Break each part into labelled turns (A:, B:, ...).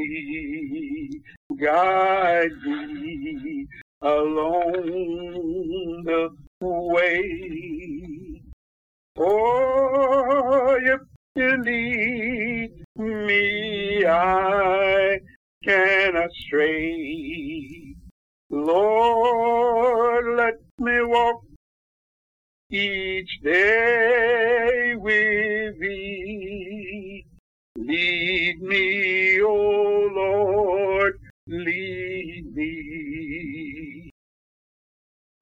A: me, guide me along the way. For if you lead me, I cannot stray. Lord, let me walk each day with thee. Lead me, O Lord, lead me.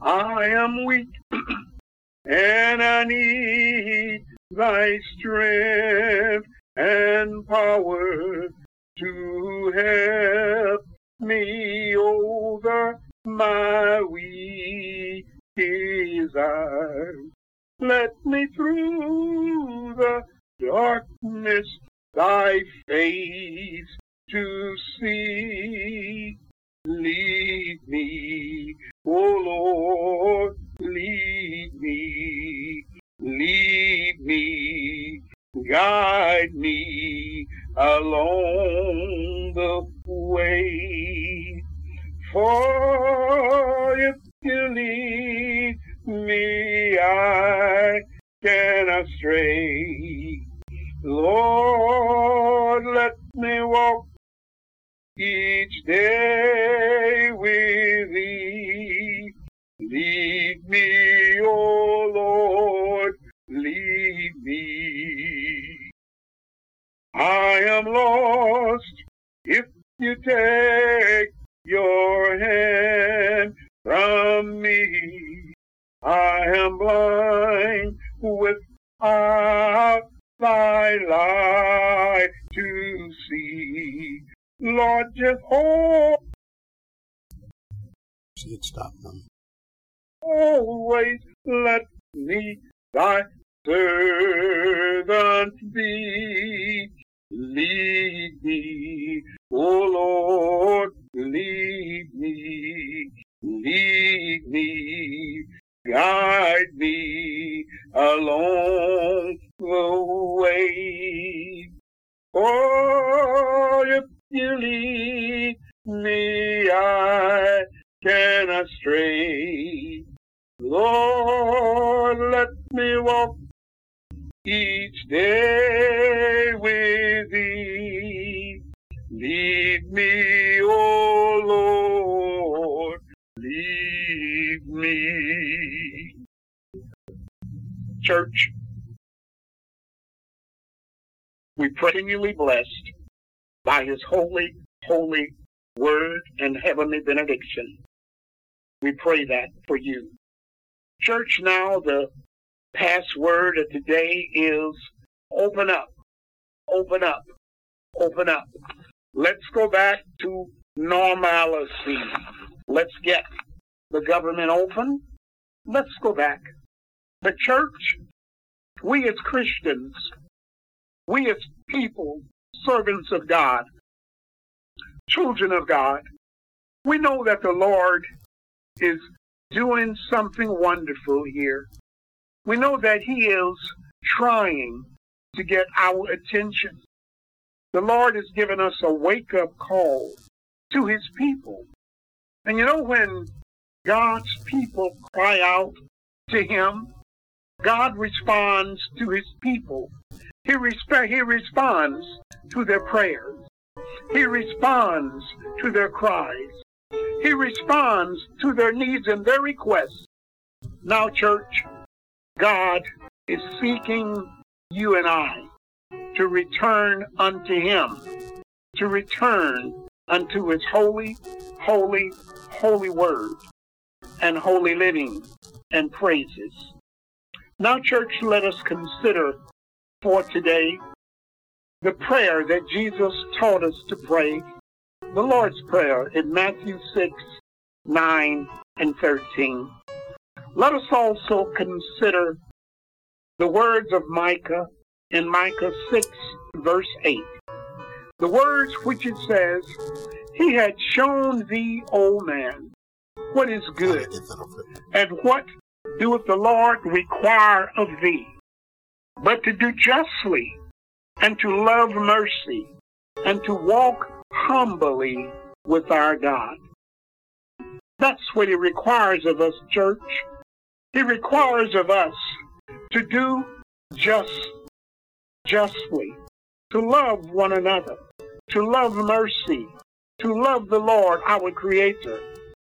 A: I am weak and I need thy strength and power to help me over my weak desire. Let me through the darkness thy face to see. Lead me, O Lord, lead me, lead me, guide me along the way. For if you lead me, I cannot stray. Lord, let me walk each day with thee. Lead me, O Lord, lead me. I am lost if you take your hand from me. I am blind without thy light. Lord, just hold.
B: She had stopped, them.
A: Always let me thy servant be. Lead me, O Lord, lead me, lead me, guide me along me. Church, we pray continually blessed by his holy, holy word and heavenly benediction. We pray that for you. Church, now the password of today is open up, open up, open up. Let's go back to normalcy. Let's get the government open. Let's go back. The church, we as Christians, we as people, servants of God, children of God, we know that the Lord is doing something wonderful here. We know that He is trying to get our attention. The Lord has given us a wake up call to His people. And you know, when God's people cry out to Him, God responds to His people. He, resp- he responds to their prayers. He responds to their cries. He responds to their needs and their requests. Now, church, God is seeking you and I to return unto Him, to return unto His holy, holy, holy word and holy living and praises. Now, church, let us consider for today the prayer that Jesus taught us to pray, the Lord's Prayer in Matthew 6, 9, and 13. Let us also consider the words of Micah in Micah 6, verse 8. The words which it says, He had shown thee, O man, what is good, and what doeth the Lord require of thee, but to do justly, and to love mercy, and to walk humbly with our God. That's what he requires of us, church. He requires of us to do just, justly, to love one another, to love mercy, to love the Lord, our Creator,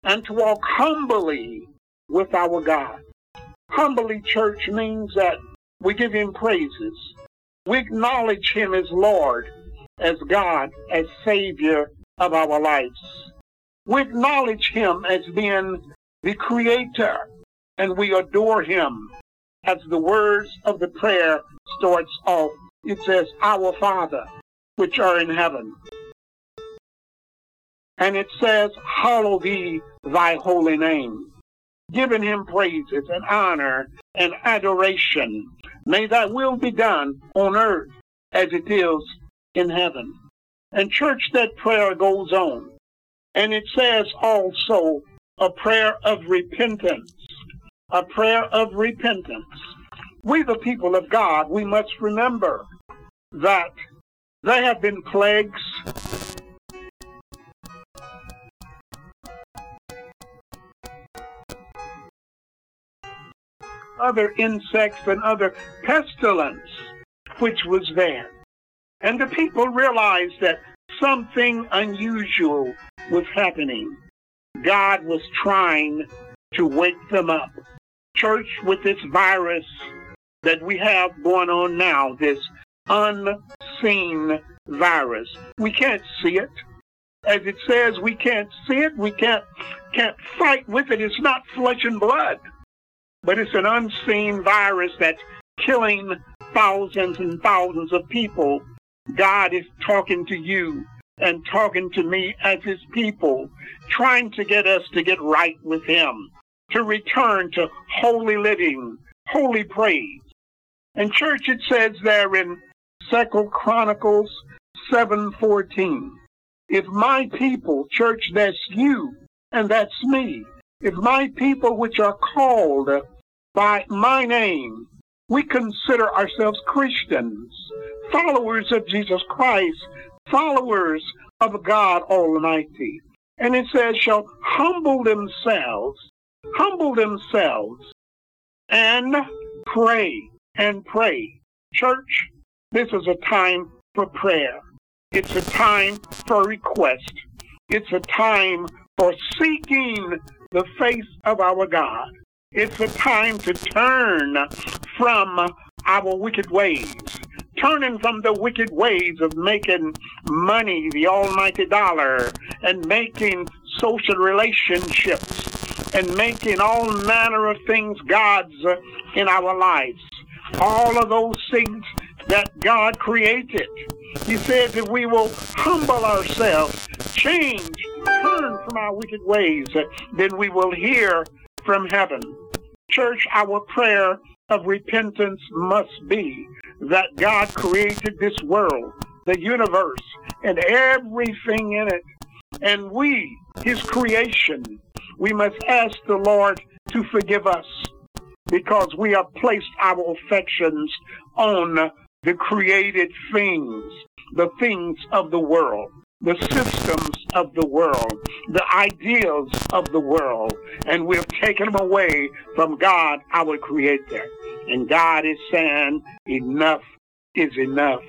A: and to walk humbly with our God. Humbly, church, means that we give Him praises. We acknowledge Him as Lord, as God, as Savior of our lives. We acknowledge Him as being the Creator, and we adore Him. As the words of the prayer starts off, it says, Our Father, which are in heaven. And it says, Hallow thee thy holy name. Giving him praises and honor and adoration. May thy will be done on earth as it is in heaven. And church, that prayer goes on. And it says also a prayer of repentance. A prayer of repentance. We, the people of God, we must remember that there have been plagues. Other insects and other pestilence which was there. And the people realized that something unusual was happening. God was trying to wake them up. Church, with this virus that we have going on now, this unseen virus, we can't see it. As it says, we can't see it. We can't can't fight with it. It's not flesh and blood, but it's an unseen virus that's killing thousands and thousands of people God is talking to you and talking to me as his people, trying to get us to get right with him, to return to holy living, holy praise. And church, it says there in Second Chronicles 7:14, if my people, church, that's you and that's me, if my people which are called by my name, we consider ourselves Christians, followers of Jesus Christ, followers of God Almighty. And it says, shall humble themselves, humble themselves, and pray, and pray. Church, this is a time for prayer. It's a time for request. It's a time for seeking the face of our God. It's a time to turn from our wicked ways turning from the wicked ways of making money, the almighty dollar, and making social relationships, and making all manner of things gods in our lives. All of those things that God created. He says if we will humble ourselves, change, turn from our wicked ways, then we will hear from heaven. Church, our prayer of repentance must be that God created this world, the universe, and everything in it. And we, His creation, we must ask the Lord to forgive us because we have placed our affections on the created things, the things of the world, the systems of the world, the ideals of the world, and we have taken them away from God, our Creator. And God is saying, enough is enough.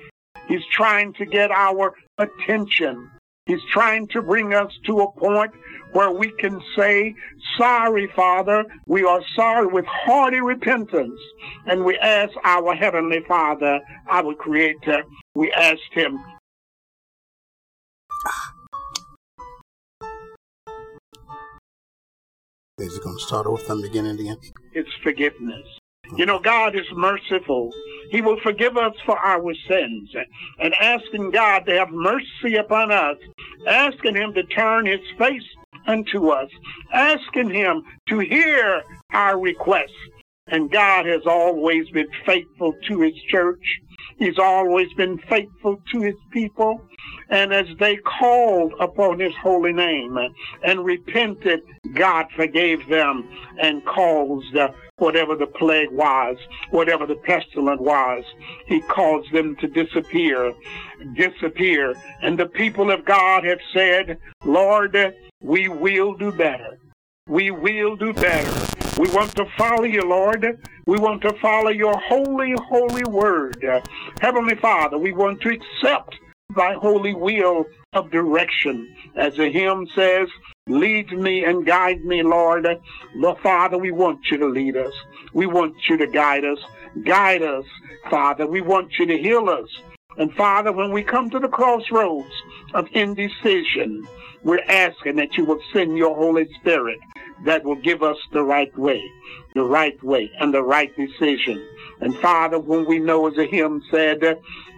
A: He's trying to get our attention. He's trying to bring us to a point where we can say, Sorry, Father, we are sorry with hearty repentance. And we ask our Heavenly Father, our Creator, we ask Him.
B: Is it going to start over from the beginning again?
A: It's forgiveness. You know, God is merciful. He will forgive us for our sins. And asking God to have mercy upon us, asking Him to turn His face unto us, asking Him to hear our requests. And God has always been faithful to His church. He's always been faithful to his people. And as they called upon his holy name and repented, God forgave them and caused uh, whatever the plague was, whatever the pestilence was, he caused them to disappear, disappear. And the people of God have said, Lord, we will do better. We will do better. We want to follow you, Lord. We want to follow your holy, holy word. Heavenly Father, we want to accept thy holy will of direction. As the hymn says, lead me and guide me, Lord. Lord Father, we want you to lead us. We want you to guide us. Guide us, Father. We want you to heal us. And Father, when we come to the crossroads of indecision, we're asking that you will send your Holy Spirit that will give us the right way, the right way, and the right decision. And Father, when we know, as a hymn said,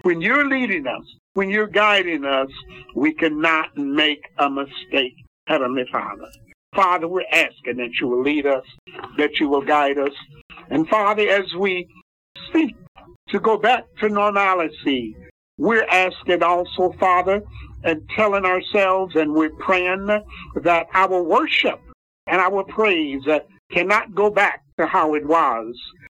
A: when you're leading us, when you're guiding us, we cannot make a mistake, Heavenly Father. Father, we're asking that you will lead us, that you will guide us. And Father, as we seek to go back to normalcy, we're asking also, Father, and telling ourselves and we're praying that our worship and our praise cannot go back to how it was.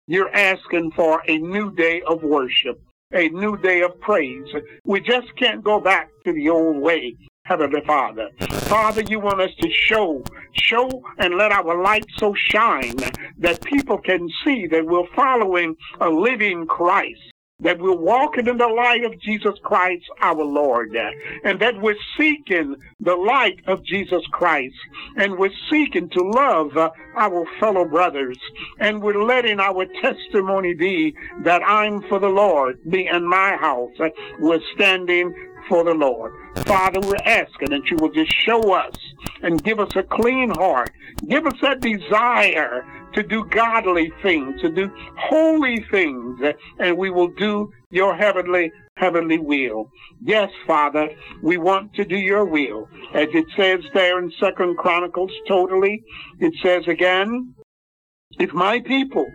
A: You're asking for a new day of worship, a new day of praise. We just can't go back to the old way. Heavenly Father. Father, you want us to show, show and let our light so shine that people can see that we're following a living Christ that we're walking in the light of Jesus Christ our Lord, and that we're seeking the light of Jesus Christ, and we're seeking to love our fellow brothers, and we're letting our testimony be that I'm for the Lord, me and my house, we're standing for the Lord. Father, we're asking that you will just show us and give us a clean heart. Give us that desire to do godly things, to do holy things, and we will do your heavenly, heavenly will. Yes, Father, we want to do your will. As it says there in Second Chronicles totally, it says again, if my people,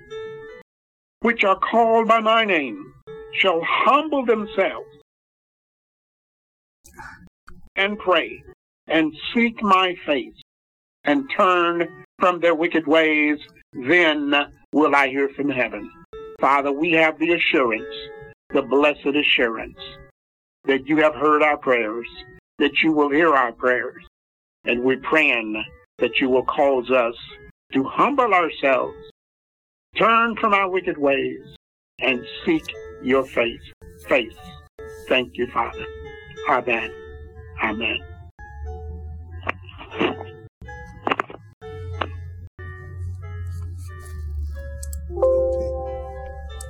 A: which are called by my name, shall humble themselves and pray and seek my face and turn from their wicked ways, then will I hear from heaven. Father, we have the assurance, the blessed assurance, that you have heard our prayers, that you will hear our prayers, and we're praying that you will cause us to humble ourselves, turn from our wicked ways, and seek your face. Face. Thank you, Father. Amen. Amen.